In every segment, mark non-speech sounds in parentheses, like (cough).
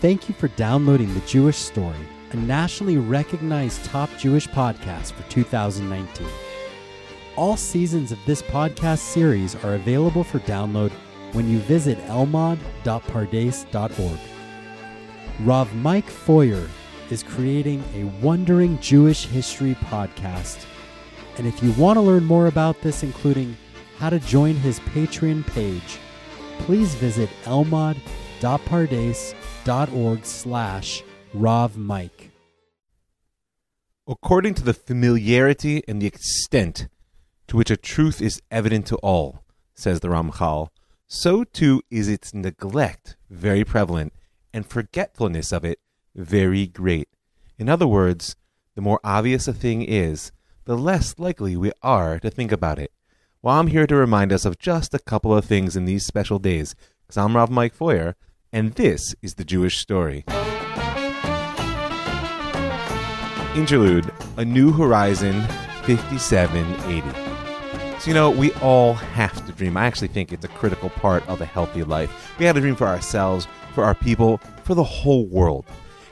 Thank you for downloading The Jewish Story, a nationally recognized top Jewish podcast for 2019. All seasons of this podcast series are available for download when you visit elmad.pardes.org. Rav Mike Feuer is creating a Wondering Jewish History podcast. And if you want to learn more about this, including how to join his Patreon page, please visit elmad.pardes.org slash Rav Mike. According to the familiarity and the extent to which a truth is evident to all, says the Ramchal, so too is its neglect very prevalent and forgetfulness of it very great. In other words, the more obvious a thing is, the less likely we are to think about it. Well, I'm here to remind us of just a couple of things in these special days, because I'm Rav Mike Feuer, and this is the Jewish story. Interlude A New Horizon 5780. So, you know, we all have to dream. I actually think it's a critical part of a healthy life. We have to dream for ourselves, for our people, for the whole world.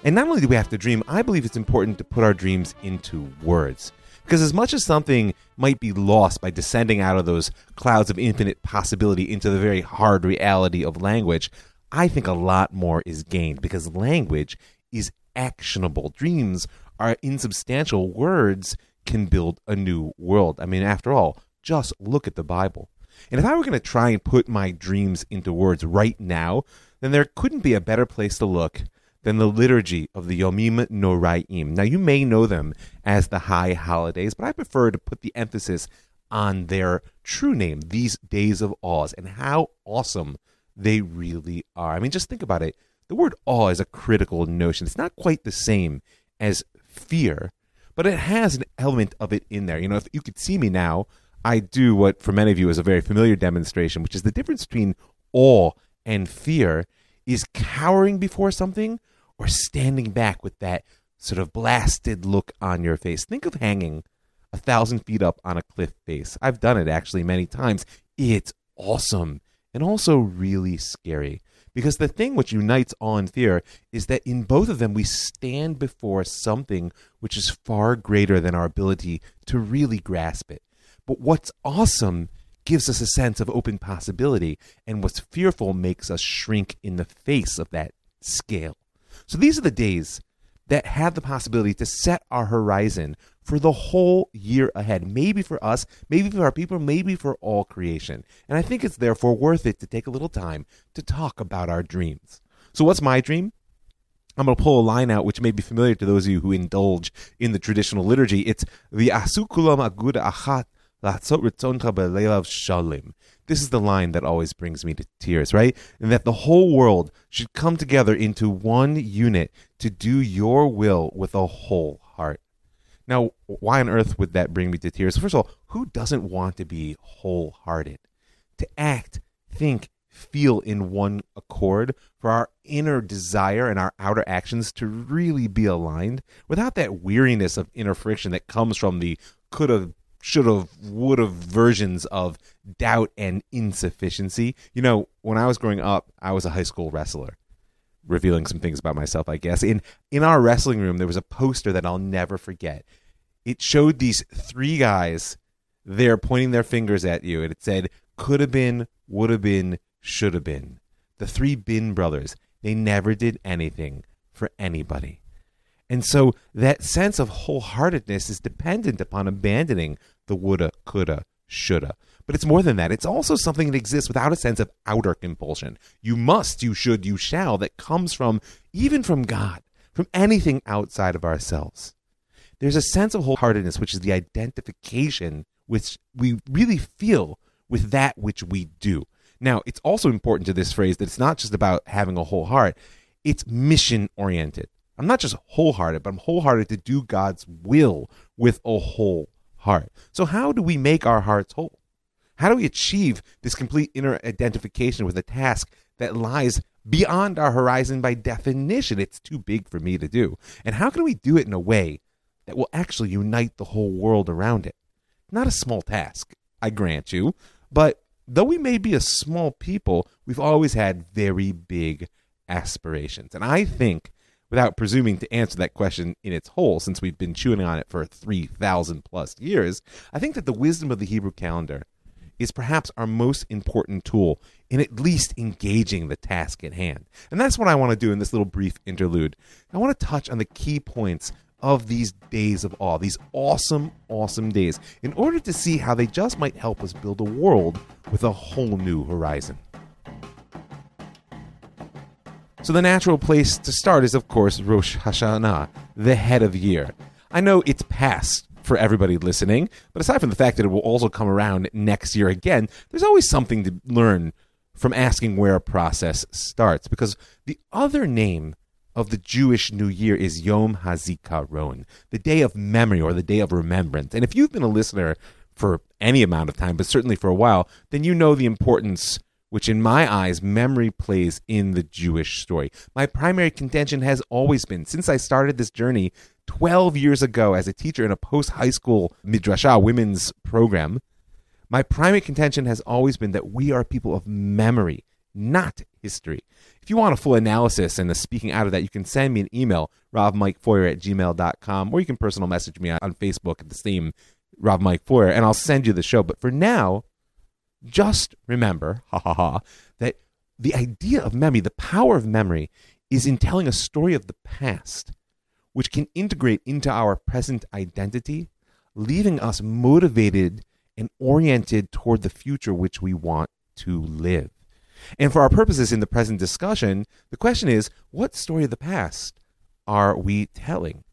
And not only do we have to dream, I believe it's important to put our dreams into words. Because as much as something might be lost by descending out of those clouds of infinite possibility into the very hard reality of language, I think a lot more is gained because language is actionable. Dreams are insubstantial. Words can build a new world. I mean, after all, just look at the Bible. And if I were going to try and put my dreams into words right now, then there couldn't be a better place to look than the liturgy of the Yomim Noraim. Now, you may know them as the high holidays, but I prefer to put the emphasis on their true name, these days of awe, and how awesome they really are. I mean, just think about it. The word awe is a critical notion. It's not quite the same as fear, but it has an element of it in there. You know, if you could see me now, I do what for many of you is a very familiar demonstration, which is the difference between awe and fear is cowering before something or standing back with that sort of blasted look on your face. Think of hanging a thousand feet up on a cliff face. I've done it actually many times. It's awesome and also really scary. Because the thing which unites awe and fear is that in both of them we stand before something which is far greater than our ability to really grasp it. But what's awesome gives us a sense of open possibility, and what's fearful makes us shrink in the face of that scale. So these are the days that have the possibility to set our horizon for the whole year ahead. Maybe for us, maybe for our people, maybe for all creation. And I think it's therefore worth it to take a little time to talk about our dreams. So, what's my dream? I'm going to pull a line out which may be familiar to those of you who indulge in the traditional liturgy. It's the Asukulam Aguda Achat Shalim. This is the line that always brings me to tears, right? And that the whole world should come together into one unit to do your will with a whole heart. Now, why on earth would that bring me to tears? First of all, who doesn't want to be wholehearted? To act, think, feel in one accord, for our inner desire and our outer actions to really be aligned without that weariness of inner friction that comes from the could have, should have, would have versions of doubt and insufficiency. You know, when I was growing up, I was a high school wrestler. Revealing some things about myself, I guess. In in our wrestling room, there was a poster that I'll never forget. It showed these three guys there pointing their fingers at you, and it said, "Could have been, would have been, should have been." The three Bin brothers. They never did anything for anybody. And so that sense of wholeheartedness is dependent upon abandoning the woulda, coulda, shoulda. But it's more than that. It's also something that exists without a sense of outer compulsion. You must, you should, you shall, that comes from, even from God, from anything outside of ourselves. There's a sense of wholeheartedness, which is the identification which we really feel with that which we do. Now, it's also important to this phrase that it's not just about having a whole heart, it's mission oriented. I'm not just wholehearted, but I'm wholehearted to do God's will with a whole heart. So, how do we make our hearts whole? How do we achieve this complete inner identification with a task that lies beyond our horizon by definition? It's too big for me to do. And how can we do it in a way that will actually unite the whole world around it? Not a small task, I grant you, but though we may be a small people, we've always had very big aspirations? And I think, without presuming to answer that question in its whole, since we've been chewing on it for 3,000 plus years, I think that the wisdom of the Hebrew calendar is perhaps our most important tool in at least engaging the task at hand. And that's what I want to do in this little brief interlude. I want to touch on the key points of these days of awe, these awesome, awesome days, in order to see how they just might help us build a world with a whole new horizon. So, the natural place to start is, of course, Rosh Hashanah, the head of year. I know it's past for everybody listening. But aside from the fact that it will also come around next year again, there's always something to learn from asking where a process starts. Because the other name of the Jewish New Year is Yom HaZikaron, the day of memory or the day of remembrance. And if you've been a listener for any amount of time, but certainly for a while, then you know the importance which in my eyes memory plays in the Jewish story. My primary contention has always been since I started this journey 12 years ago as a teacher in a post high school midrashah women's program, my primary contention has always been that we are people of memory, not history. If you want a full analysis and the speaking out of that, you can send me an email, ravmikefeuer at gmail.com, or you can personal message me on Facebook at the same Rav Mike Feuer, and I'll send you the show. But for now, just remember, (laughs) ha ha ha, that the idea of memory, the power of memory, is in telling a story of the past which can integrate into our present identity, leaving us motivated and oriented toward the future which we want to live. And for our purposes in the present discussion, the question is what story of the past are we telling?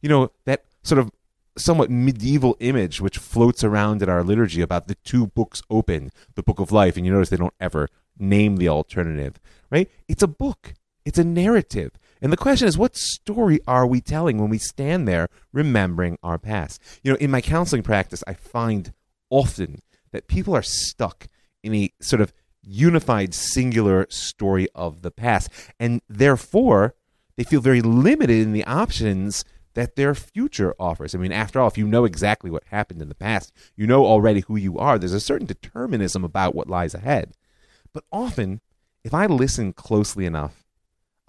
You know, that sort of somewhat medieval image which floats around in our liturgy about the two books open, the book of life, and you notice they don't ever name the alternative, right? It's a book, it's a narrative. And the question is, what story are we telling when we stand there remembering our past? You know, in my counseling practice, I find often that people are stuck in a sort of unified, singular story of the past. And therefore, they feel very limited in the options that their future offers. I mean, after all, if you know exactly what happened in the past, you know already who you are, there's a certain determinism about what lies ahead. But often, if I listen closely enough,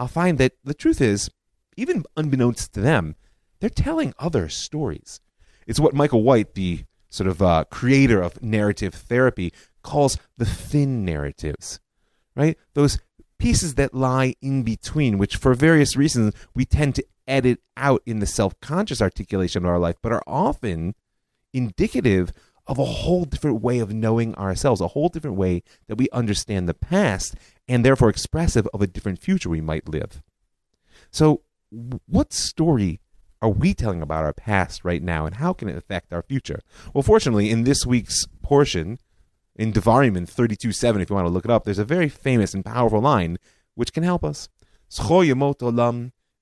I'll find that the truth is, even unbeknownst to them, they're telling other stories. It's what Michael White, the sort of uh, creator of narrative therapy, calls the thin narratives, right? Those pieces that lie in between, which for various reasons we tend to edit out in the self conscious articulation of our life, but are often indicative of a whole different way of knowing ourselves, a whole different way that we understand the past, and therefore expressive of a different future we might live. So, what story are we telling about our past right now, and how can it affect our future? Well, fortunately, in this week's portion, in Devarim in 32.7, if you want to look it up, there's a very famous and powerful line which can help us.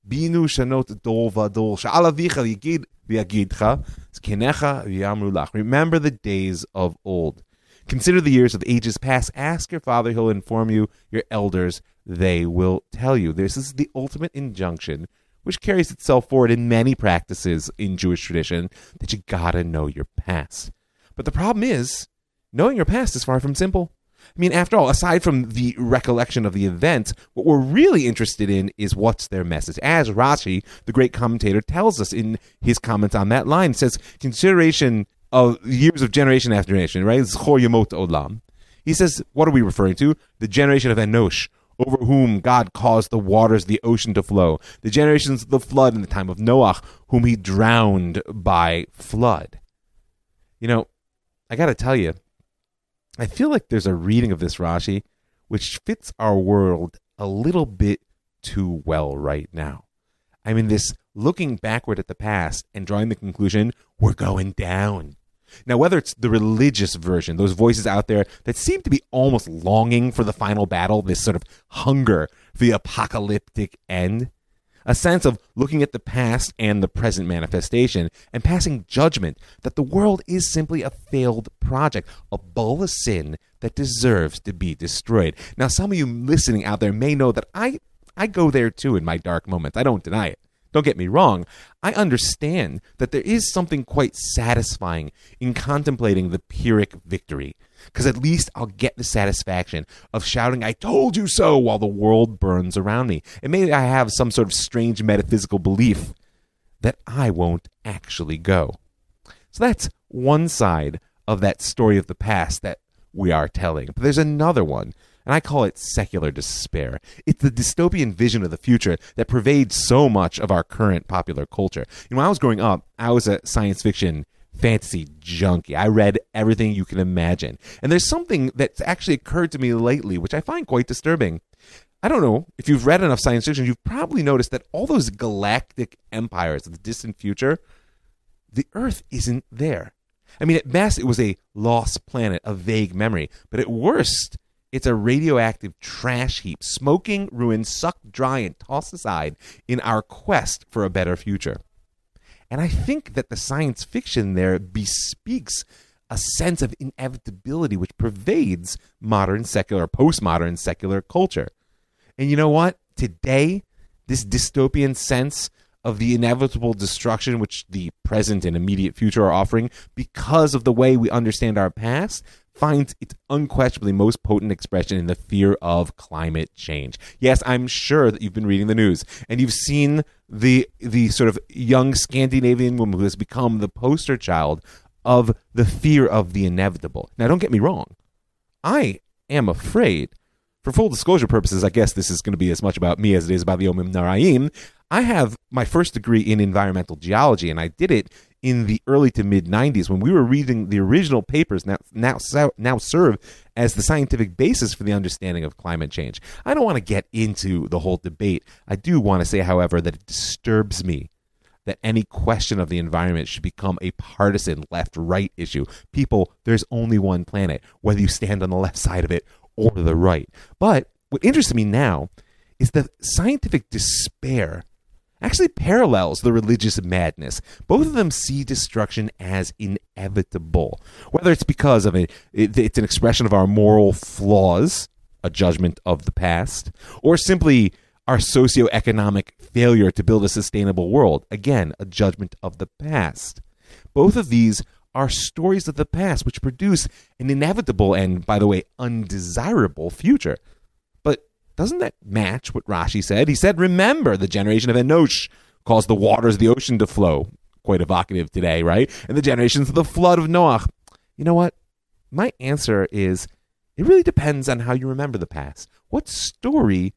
בינו שנות דור ודור, שעל אביך יגיד ויגידך, זקניך ויאמרו לך. Remember the days of old. Consider the years of the ages past. Ask your father, he'll inform you. Your elders, they will tell you. This is the ultimate injunction, which carries itself forward in many practices in Jewish tradition, that you gotta know your past. But the problem is, knowing your past is far from simple. I mean, after all, aside from the recollection of the event, what we're really interested in is what's their message. As Rashi, the great commentator, tells us in his comments on that line, says consideration of years of generation after generation, right? Zchor Yemot Olam. He says, what are we referring to? The generation of Enosh, over whom God caused the waters, the ocean to flow. The generations of the flood in the time of Noah, whom he drowned by flood. You know, I got to tell you, I feel like there's a reading of this Rashi which fits our world a little bit too well right now. I mean, this looking backward at the past and drawing the conclusion, we're going down. Now, whether it's the religious version, those voices out there that seem to be almost longing for the final battle, this sort of hunger for the apocalyptic end, a sense of looking at the past and the present manifestation and passing judgment that the world is simply a failed project, a bowl of sin that deserves to be destroyed. Now, some of you listening out there may know that I, I go there too in my dark moments. I don't deny it. Don't get me wrong, I understand that there is something quite satisfying in contemplating the Pyrrhic victory, because at least I'll get the satisfaction of shouting, I told you so, while the world burns around me. And maybe I have some sort of strange metaphysical belief that I won't actually go. So that's one side of that story of the past that we are telling. But there's another one and I call it secular despair. It's the dystopian vision of the future that pervades so much of our current popular culture. You know, when I was growing up, I was a science fiction fantasy junkie. I read everything you can imagine. And there's something that's actually occurred to me lately, which I find quite disturbing. I don't know if you've read enough science fiction, you've probably noticed that all those galactic empires of the distant future, the Earth isn't there. I mean, at best, it was a lost planet, a vague memory. But at worst, it's a radioactive trash heap, smoking, ruined, sucked dry, and tossed aside in our quest for a better future. And I think that the science fiction there bespeaks a sense of inevitability which pervades modern secular, postmodern secular culture. And you know what? Today, this dystopian sense of the inevitable destruction which the present and immediate future are offering because of the way we understand our past finds its unquestionably most potent expression in the fear of climate change. Yes, I'm sure that you've been reading the news and you've seen the the sort of young Scandinavian woman who has become the poster child of the fear of the inevitable. Now, don't get me wrong. I am afraid. For full disclosure purposes, I guess this is going to be as much about me as it is about the Yomim Noraim. I have my first degree in environmental geology, and I did it in the early to mid 90s when we were reading the original papers now now now serve as the scientific basis for the understanding of climate change. I don't want to get into the whole debate. I do want to say however that it disturbs me that any question of the environment should become a partisan left right issue. People, there's only one planet, whether you stand on the left side of it or the right. But what interests me now is the scientific despair actually parallels the religious madness. Both of them see destruction as inevitable, whether it's because of it, it's an expression of our moral flaws, a judgment of the past, or simply our socioeconomic failure to build a sustainable world, again, a judgment of the past. Both of these are stories of the past which produce an inevitable and, by the way, undesirable future. Doesn't that match what Rashi said? He said, Remember, the generation of Enosh caused the waters of the ocean to flow. Quite evocative today, right? And the generations of the flood of Noach. You know what? My answer is it really depends on how you remember the past. What story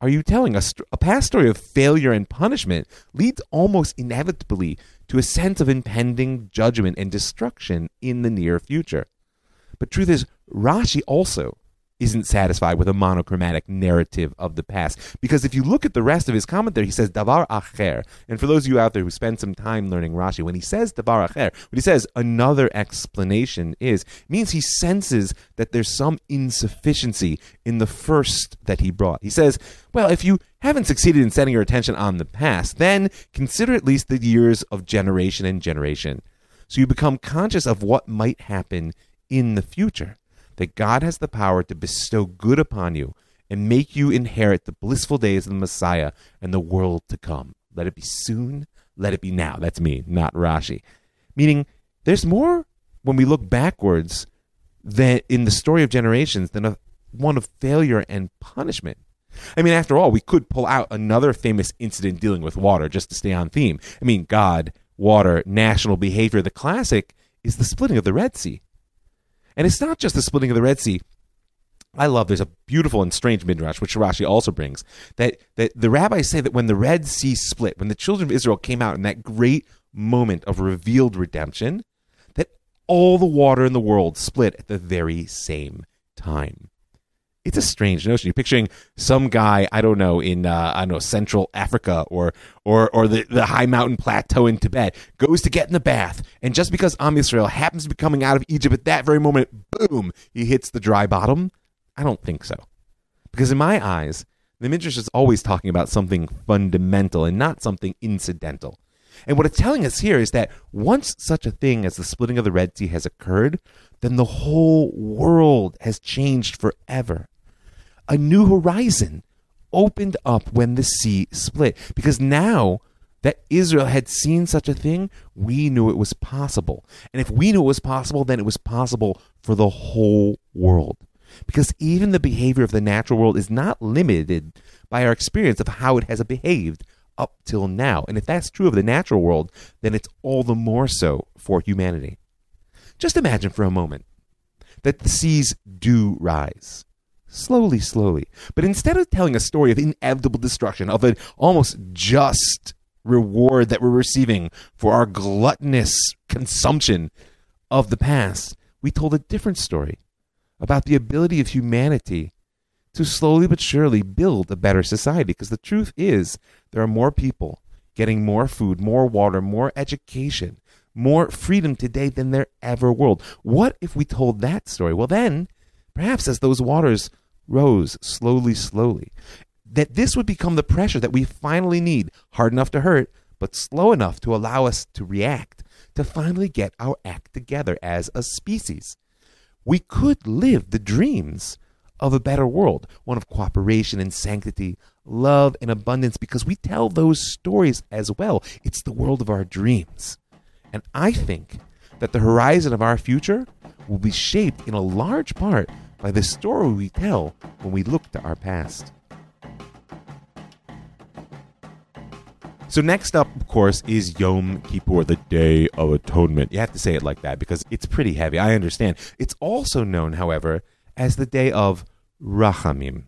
are you telling? A, st- a past story of failure and punishment leads almost inevitably to a sense of impending judgment and destruction in the near future. But truth is, Rashi also isn't satisfied with a monochromatic narrative of the past. Because if you look at the rest of his commentary, he says davar acher. And for those of you out there who spend some time learning Rashi, when he says davar acher, when he says another explanation is, means he senses that there's some insufficiency in the first that he brought. He says, well, if you haven't succeeded in setting your attention on the past, then consider at least the years of generation and generation. So you become conscious of what might happen in the future that God has the power to bestow good upon you and make you inherit the blissful days of the Messiah and the world to come. Let it be soon, let it be now. That's me, not Rashi. Meaning, there's more when we look backwards than in the story of generations than a, one of failure and punishment. I mean, after all, we could pull out another famous incident dealing with water just to stay on theme. I mean, God, water, national behavior. The classic is the splitting of the Red Sea. And it's not just the splitting of the Red Sea. I love there's a beautiful and strange midrash which Rashi also brings that that the rabbis say that when the Red Sea split, when the children of Israel came out in that great moment of revealed redemption, that all the water in the world split at the very same time it's a strange notion. You're picturing some guy, I don't know, in uh, I don't know Central Africa or or or the, the high mountain plateau in Tibet, goes to get in the bath, and just because Am Yisrael happens to be coming out of Egypt at that very moment, boom, he hits the dry bottom. I don't think so, because in my eyes, the Midrash is always talking about something fundamental and not something incidental. And what it's telling us here is that once such a thing as the splitting of the Red Sea has occurred, then the whole world has changed forever a new horizon opened up when the sea split. Because now that Israel had seen such a thing, we knew it was possible. And if we knew it was possible, then it was possible for the whole world. Because even the behavior of the natural world is not limited by our experience of how it has behaved up till now. And if that's true of the natural world, then it's all the more so for humanity. Just imagine for a moment that the seas do rise. Slowly, slowly. But instead of telling a story of inevitable destruction, of an almost just reward that we're receiving for our gluttonous consumption of the past, we told a different story about the ability of humanity to slowly but surely build a better society. Because the truth is, there are more people getting more food, more water, more education, more freedom today than there ever were. What if we told that story? Well, then, perhaps as those waters rose slowly, slowly, that this would become the pressure that we finally need, hard enough to hurt, but slow enough to allow us to react, to finally get our act together as a species. We could live the dreams of a better world, one of cooperation and sanctity, love and abundance, because we tell those stories as well. It's the world of our dreams. And I think that the horizon of our future will be shaped in a large part by the story we tell when we look to our past. So next up, of course, is Yom Kippur, the Day of Atonement. You have to say it like that because it's pretty heavy. I understand. It's also known, however, as the Day of Rachamim.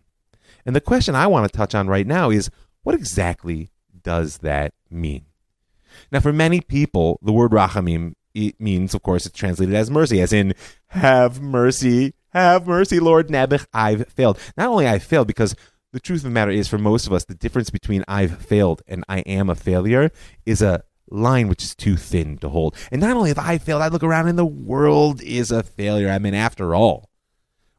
And the question I want to touch on right now is what exactly does that mean? Now, for many people, the word Rachamim it means, of course, it's translated as mercy, as in, have mercy, have mercy, Lord Nebuch, I've failed. Not only I've failed, because the truth of the matter is, for most of us, the difference between I've failed and I am a failure is a line which is too thin to hold. And not only have I failed, I look around and the world is a failure. I mean, after all,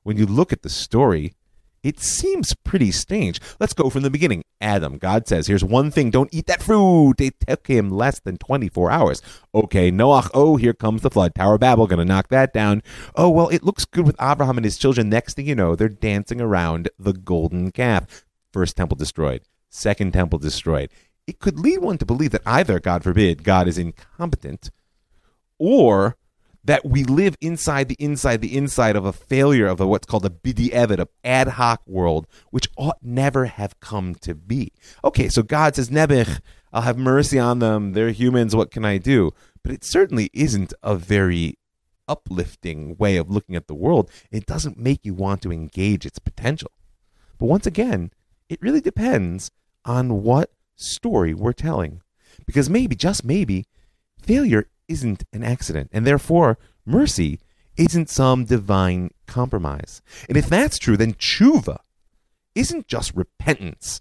when you look at the story, it seems pretty strange. Let's go from the beginning. Adam, God says, here's one thing, don't eat that fruit. It took him less than 24 hours. Okay, Noach, oh, here comes the flood. Tower of Babel, gonna knock that down. Oh, well, it looks good with Abraham and his children. Next thing you know, they're dancing around the golden calf. First temple destroyed, second temple destroyed. It could lead one to believe that either, God forbid, God is incompetent, or that we live inside the inside the inside of a failure of a, what's called a b'di'evet, a ad hoc world, which ought never have come to be. Okay, so God says, Nebuch, I'll have mercy on them. They're humans. What can I do? But it certainly isn't a very uplifting way of looking at the world. It doesn't make you want to engage its potential. But once again, it really depends on what story we're telling. Because maybe, just maybe, failure isn't an accident, and therefore mercy isn't some divine compromise. And if that's true, then tshuva isn't just repentance,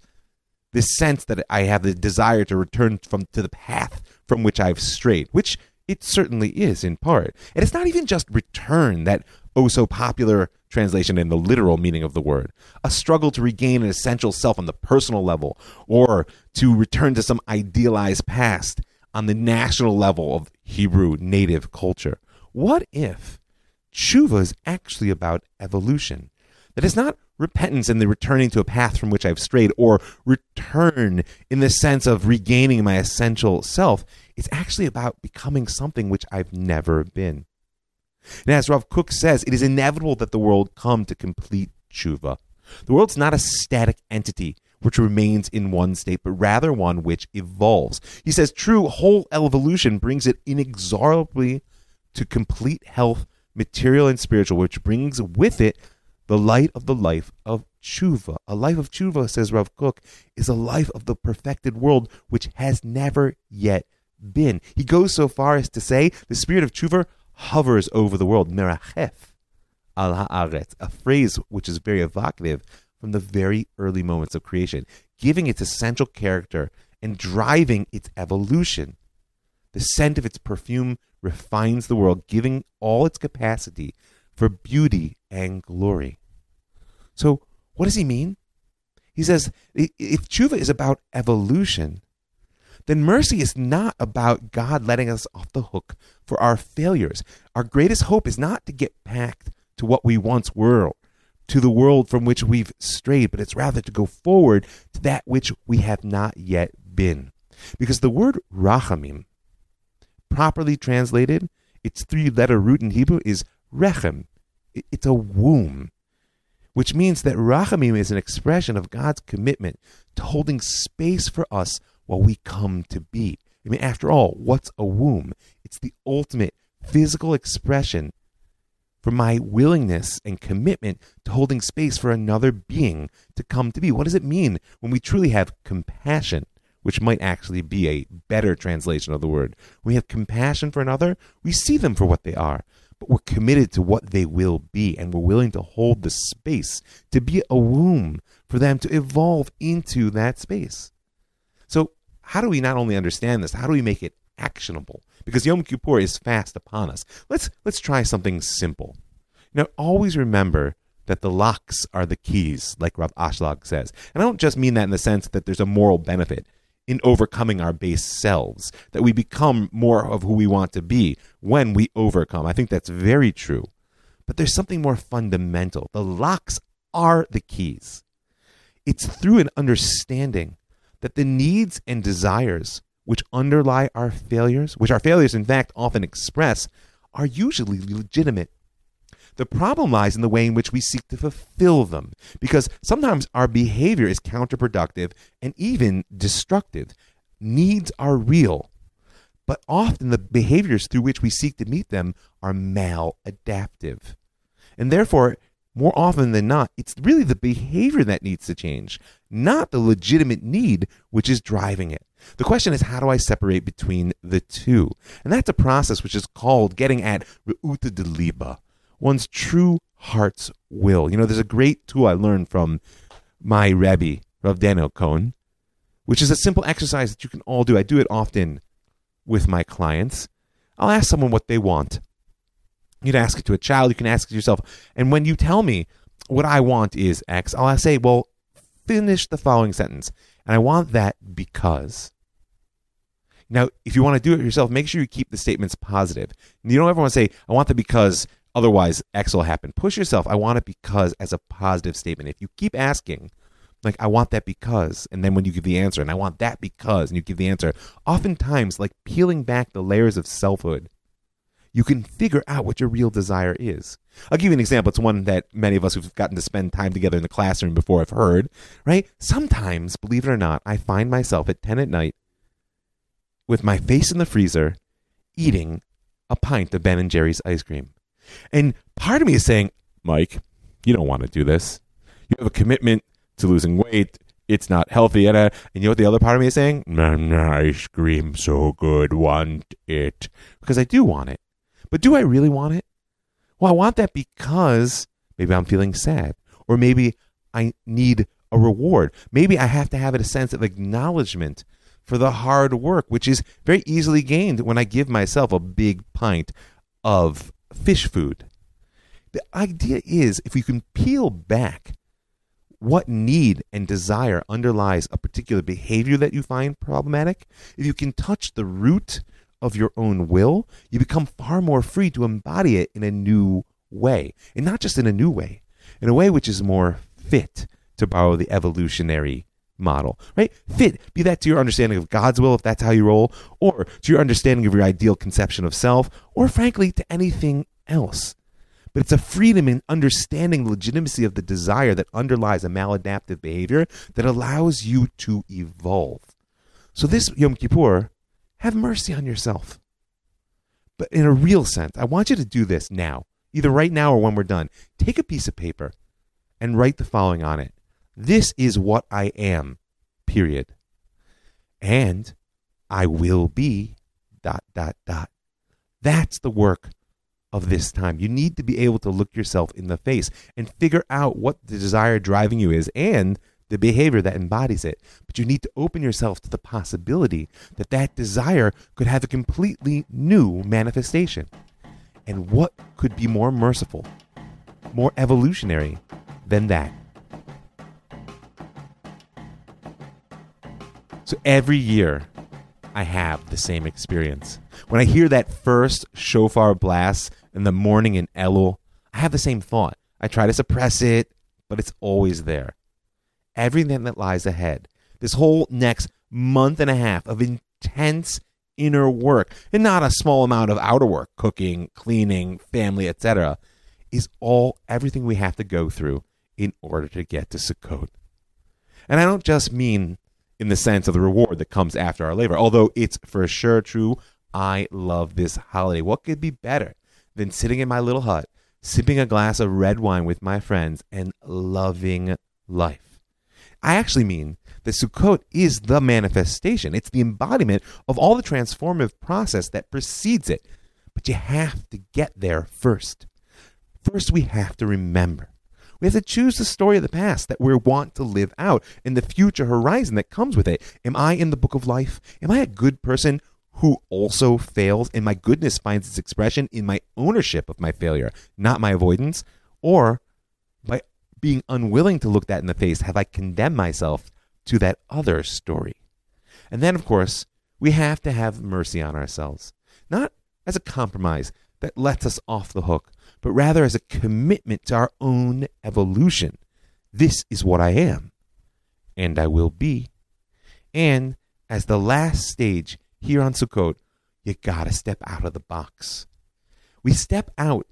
this sense that I have the desire to return from to the path from which I've strayed, which it certainly is in part. And it's not even just return, that oh so popular translation in the literal meaning of the word, a struggle to regain an essential self on the personal level, or to return to some idealized past on the national level of Hebrew native culture. What if tshuva is actually about evolution? That it's not repentance and the returning to a path from which I've strayed, or return in the sense of regaining my essential self. It's actually about becoming something which I've never been. And as Rav Kook says, it is inevitable that the world come to complete tshuva. The world's not a static entity which remains in one state, but rather one which evolves. He says true whole evolution brings it inexorably to complete health, material and spiritual, which brings with it the light of the life of tshuva. A life of tshuva, says Rav Kook, is a life of the perfected world which has never yet been. He goes so far as to say the spirit of tshuva hovers over the world, merachef al haaretz, a phrase which is very evocative from the very early moments of creation, giving its essential character and driving its evolution. The scent of its perfume refines the world, giving all its capacity for beauty and glory. So, what does he mean? He says if tshuva is about evolution, then mercy is not about God letting us off the hook for our failures. Our greatest hope is not to get back to what we once were to the world from which we've strayed, but it's rather to go forward to that which we have not yet been. Because the word rachamim, properly translated, its three letter root in Hebrew is rechem. It's a womb, which means that rachamim is an expression of God's commitment to holding space for us while we come to be. I mean, after all, what's a womb? It's the ultimate physical expression for my willingness and commitment to holding space for another being to come to be. What does it mean when we truly have compassion, which might actually be a better translation of the word? We have compassion for another, we see them for what they are, but we're committed to what they will be, and we're willing to hold the space to be a womb for them to evolve into that space. So, how do we not only understand this, how do we make it actionable? because Yom Kippur is fast upon us. Let's let's try something simple. Now, always remember that the locks are the keys, like Rav Ashlag says. And I don't just mean that in the sense that there's a moral benefit in overcoming our base selves, that we become more of who we want to be when we overcome. I think that's very true. But there's something more fundamental. The locks are the keys. It's through an understanding that the needs and desires which underlie our failures, which our failures in fact often express, are usually legitimate. The problem lies in the way in which we seek to fulfill them, because sometimes our behavior is counterproductive and even destructive. Needs are real, but often the behaviors through which we seek to meet them are maladaptive. And therefore, more often than not, it's really the behavior that needs to change, not the legitimate need which is driving it. The question is, how do I separate between the two? And that's a process which is called getting at Reuta de Liba, one's true heart's will. You know, there's a great tool I learned from my Rebbe, Rav Daniel Cohen, which is a simple exercise that you can all do. I do it often with my clients. I'll ask someone what they want. You can ask it to a child, you can ask it yourself. And when you tell me what I want is X, I'll say, well, finish the following sentence. And I want that because. Now, if you want to do it yourself, make sure you keep the statements positive. You don't ever want to say, I want that because otherwise X will happen. Push yourself, I want it because as a positive statement. If you keep asking, like, I want that because, and then when you give the answer, and I want that because, and you give the answer, oftentimes, like peeling back the layers of selfhood, you can figure out what your real desire is. I'll give you an example. It's one that many of us who've gotten to spend time together in the classroom before have heard, right? Sometimes, believe it or not, I find myself at 10 at night with my face in the freezer eating a pint of Ben and Jerry's ice cream. And part of me is saying, Mike, you don't want to do this. You have a commitment to losing weight. It's not healthy. And, uh, and you know what the other part of me is saying? ice cream so good, want it. Because I do want it. But do I really want it? Well, I want that because maybe I'm feeling sad, or maybe I need a reward. Maybe I have to have a sense of acknowledgement for the hard work, which is very easily gained when I give myself a big pint of fish food. The idea is if you can peel back what need and desire underlies a particular behavior that you find problematic, if you can touch the root of your own will, you become far more free to embody it in a new way. And not just in a new way, in a way which is more fit, to borrow the evolutionary model, right? Fit, be that to your understanding of God's will, if that's how you roll, or to your understanding of your ideal conception of self, or frankly, to anything else. But it's a freedom in understanding the legitimacy of the desire that underlies a maladaptive behavior that allows you to evolve. So, this Yom Kippur have mercy on yourself. But in a real sense, I want you to do this now, either right now or when we're done. Take a piece of paper and write the following on it This is what I am, period. And I will be, dot, dot, dot. That's the work of this time. You need to be able to look yourself in the face and figure out what the desire driving you is and the behavior that embodies it. But you need to open yourself to the possibility that that desire could have a completely new manifestation. And what could be more merciful, more evolutionary than that? So every year, I have the same experience. When I hear that first shofar blast in the morning in Elul, I have the same thought. I try to suppress it, but it's always there. Everything that lies ahead, this whole next month and a half of intense inner work, and not a small amount of outer work, cooking, cleaning, family, etc., is all everything we have to go through in order to get to Sukkot. And I don't just mean in the sense of the reward that comes after our labor, although it's for sure true. I love this holiday. What could be better than sitting in my little hut, sipping a glass of red wine with my friends, and loving life? I actually mean that Sukkot is the manifestation. It's the embodiment of all the transformative process that precedes it. But you have to get there first. First, we have to remember. We have to choose the story of the past that we want to live out and the future horizon that comes with it. Am I in the book of life? Am I a good person who also fails and my goodness finds its expression in my ownership of my failure, not my avoidance? Or by being unwilling to look that in the face, have I condemned myself to that other story? And then, of course, we have to have mercy on ourselves, not as a compromise that lets us off the hook, but rather as a commitment to our own evolution. This is what I am, and I will be. And as the last stage here on Sukkot, you gotta step out of the box. We step out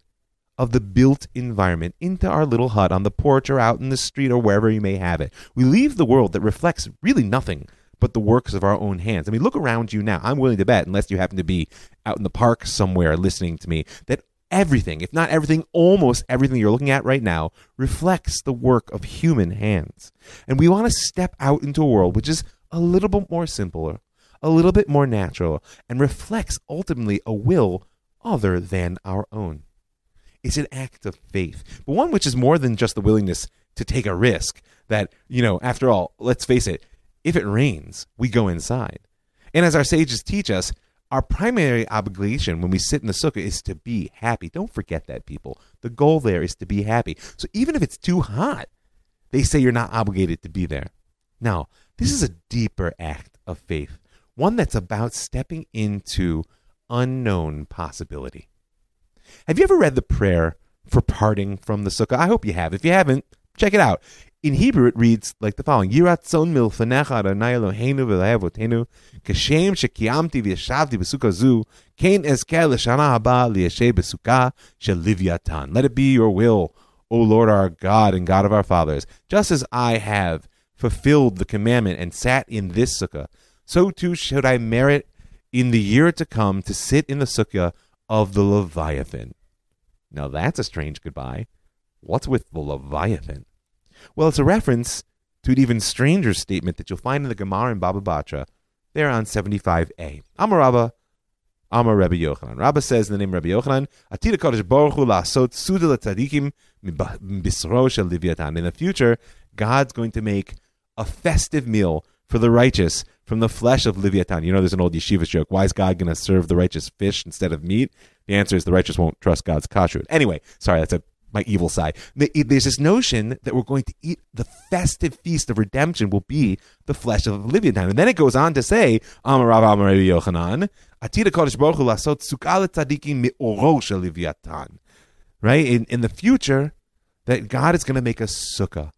of the built environment into our little hut on the porch or out in the street or wherever you may have it. We leave the world that reflects really nothing but the works of our own hands. I mean, look around you now. I'm willing to bet, unless you happen to be out in the park somewhere listening to me, that everything, if not everything, almost everything you're looking at right now reflects the work of human hands. And we want to step out into a world which is a little bit more simpler, a little bit more natural, and reflects ultimately a will other than our own. It's an act of faith, but one which is more than just the willingness to take a risk. That, you know, after all, let's face it, if it rains, we go inside. And as our sages teach us, our primary obligation when we sit in the sukkah is to be happy. Don't forget that, people. The goal there is to be happy. So even if it's too hot, they say you're not obligated to be there. Now, this is a deeper act of faith, one that's about stepping into unknown possibility. Have you ever read the prayer for parting from the sukkah? I hope you have. If you haven't, check it out. In Hebrew, it reads like the following: Yiratzon milfanecha Adonai Eloheinu v'lehavotenu kashem shekiyamti v'yashavti b'sukkah zu kain ezker haba liyashay b'sukkah shel. Let it be your will, O Lord our God and God of our fathers, just as I have fulfilled the commandment and sat in this sukkah, so too should I merit in the year to come to sit in the sukkah of the Leviathan. Now that's a strange goodbye. What's with the Leviathan? Well, it's a reference to an even stranger statement that you'll find in the Gemara in Baba Batra, there on 75a. Amar Rabba, Amar Rabbi Yochanan. Rabba says in the name of Rabbi Yochanan, Atira Kodesh Baruch Hu la'asot suda l'tzadikim bisro shel Livyatan. In the future, God's going to make a festive meal for the righteous from the flesh of Livyatan. You know, there's an old yeshiva joke. Why is God going to serve the righteous fish instead of meat? The answer is the righteous won't trust God's kashrut. Anyway, sorry, that's a my evil side. There's this notion that we're going to eat the festive feast of redemption will be the flesh of Leviathan. And then it goes on to say, Amarav Amar Yochanan, Atira Kodesh Baruch lasot sukkah tzadikim mi'oro shel Leviathan. Right? In, in the future, that God is going to make a sukkah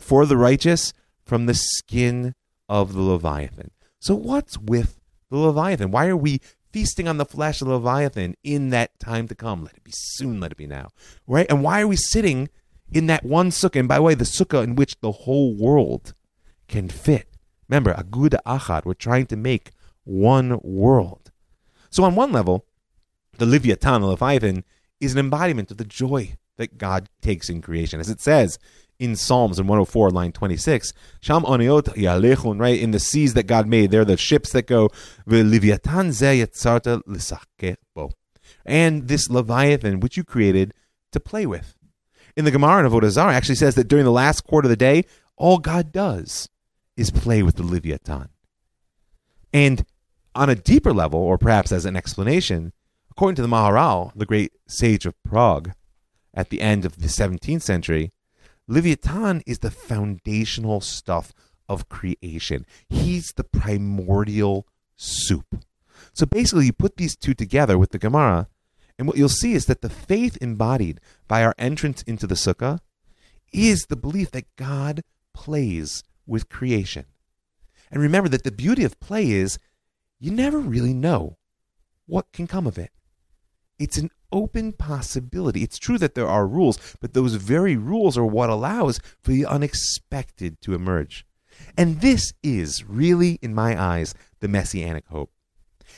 for the righteous from the skin of the Leviathan. So what's with the Leviathan? Why are we feasting on the flesh of the Leviathan in that time to come. Let it be soon, let it be now. Right? And why are we sitting in that one sukkah? And by the way, the sukkah in which the whole world can fit. Remember, Aguda Achad, we're trying to make one world. So on one level, the Leviathan, the Leviathan, is an embodiment of the joy that God takes in creation. As it says in Psalms in 104, line 26. Sham oniot yalechun, right? In the seas that God made, they're the ships that go. And this Leviathan, which you created to play with. In the Gemara in Avodah Zarah actually says that during the last quarter of the day, all God does is play with the Leviathan. And on a deeper level, or perhaps as an explanation, according to the Maharal, the great sage of Prague, at the end of the 17th century, Leviathan is the foundational stuff of creation. He's the primordial soup. So basically, you put these two together with the Gemara, and what you'll see is that the faith embodied by our entrance into the sukkah is the belief that God plays with creation. And remember that the beauty of play is you never really know what can come of it. It's an open possibility. It's true that there are rules, but those very rules are what allows for the unexpected to emerge. And this is really, in my eyes, the messianic hope.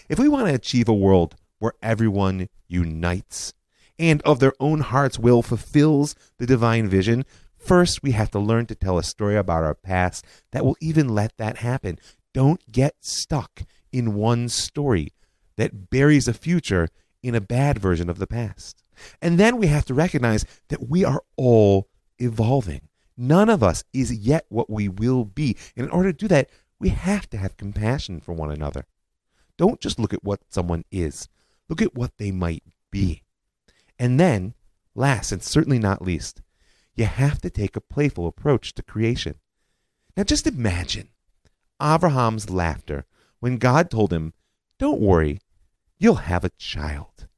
If we want to achieve a world where everyone unites and of their own heart's will fulfills the divine vision, first we have to learn to tell a story about our past that will even let that happen. Don't get stuck in one story that buries a future in a bad version of the past. And then we have to recognize that we are all evolving. None of us is yet what we will be. And in order to do that, we have to have compassion for one another. Don't just look at what someone is, look at what they might be. And then, last and certainly not least, you have to take a playful approach to creation. Now just imagine Abraham's laughter when God told him, Don't worry, you'll have a child.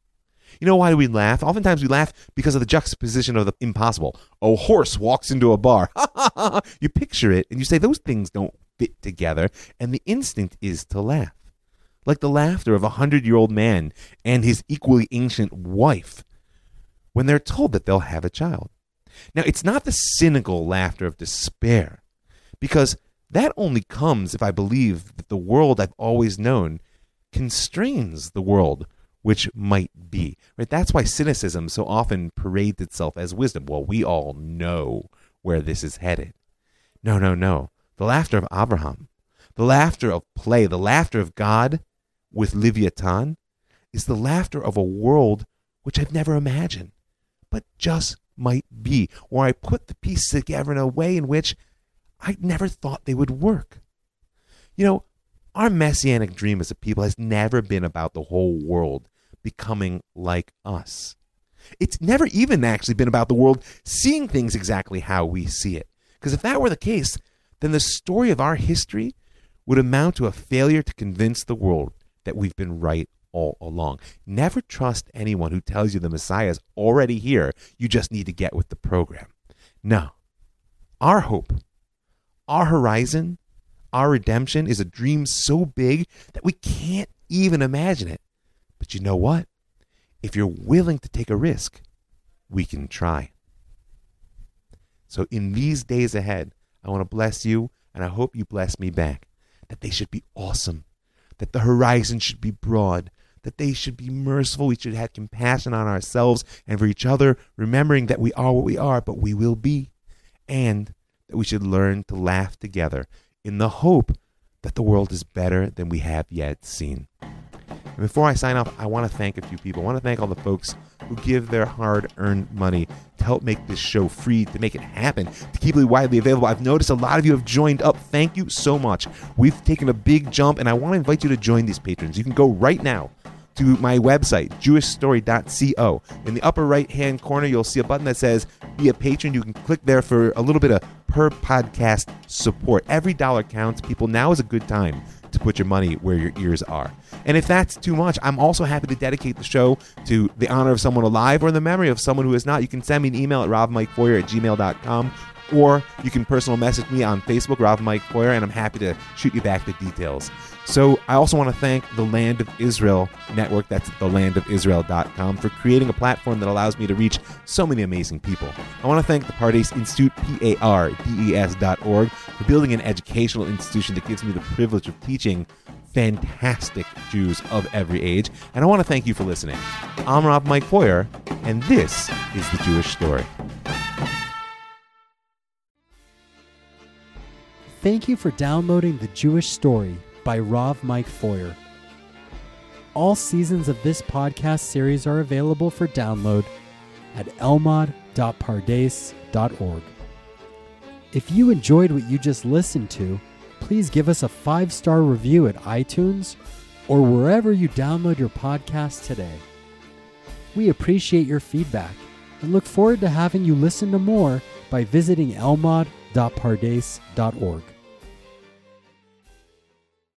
You know why we laugh? Oftentimes we laugh because of the juxtaposition of the impossible. A horse walks into a bar. (laughs) you picture it and you say those things don't fit together, and the instinct is to laugh. Like the laughter of a hundred year old man and his equally ancient wife when they're told that they'll have a child. Now, it's not the cynical laughter of despair, because that only comes if I believe that the world I've always known constrains the world which might be. Right? That's why cynicism so often parades itself as wisdom. Well, we all know where this is headed. No, no, no. The laughter of Abraham, the laughter of play, the laughter of God with Leviathan is the laughter of a world which I've never imagined, but just might be, or I put the pieces together in a way in which I never thought they would work. You know, our messianic dream as a people has never been about the whole world becoming like us. It's never even actually been about the world seeing things exactly how we see it. Because if that were the case, then the story of our history would amount to a failure to convince the world that we've been right all along. Never trust anyone who tells you the Messiah is already here. You just need to get with the program. No. Our hope, our horizon, our redemption is a dream so big that we can't even imagine it. But you know what? If you're willing to take a risk, we can try. So, in these days ahead, I want to bless you, and I hope you bless me back. That they should be awesome, that the horizon should be broad, that they should be merciful. We should have compassion on ourselves and for each other, remembering that we are what we are, but we will be. And that we should learn to laugh together in the hope that the world is better than we have yet seen. And before I sign off, I want to thank a few people. I want to thank all the folks who give their hard earned money to help make this show free, to make it happen, to keep it widely available. I've noticed a lot of you have joined up. Thank you so much. We've taken a big jump, and I want to invite you to join these patrons. You can go right now to my website, jewishstory.co. In the upper right hand corner, you'll see a button that says Be a Patron. You can click there for a little bit of per podcast support. Every dollar counts. People, now is a good time to put your money where your ears are. And if that's too much, I'm also happy to dedicate the show to the honor of someone alive or the memory of someone who is not. You can send me an email at ravmikefeuer at gmail.com or you can personal message me on Facebook, Rav Mike Feuer, and I'm happy to shoot you back the details. So I also want to thank the Land of Israel network, that's thelandofisrael.com, for creating a platform that allows me to reach so many amazing people. I want to thank the Pardes Institute, P-A-R-D-E-S dot org, for building an educational institution that gives me the privilege of teaching fantastic Jews of every age. And I want to thank you for listening. I'm Rav Mike Feuer, and this is The Jewish Story. Thank you for downloading The Jewish Story by Rav Mike Feuer. All seasons of this podcast series are available for download at elmad.pardes.org. If you enjoyed what you just listened to, please give us a five star review at iTunes or wherever you download your podcast today. We appreciate your feedback and look forward to having you listen to more by visiting elmad.pardes.org.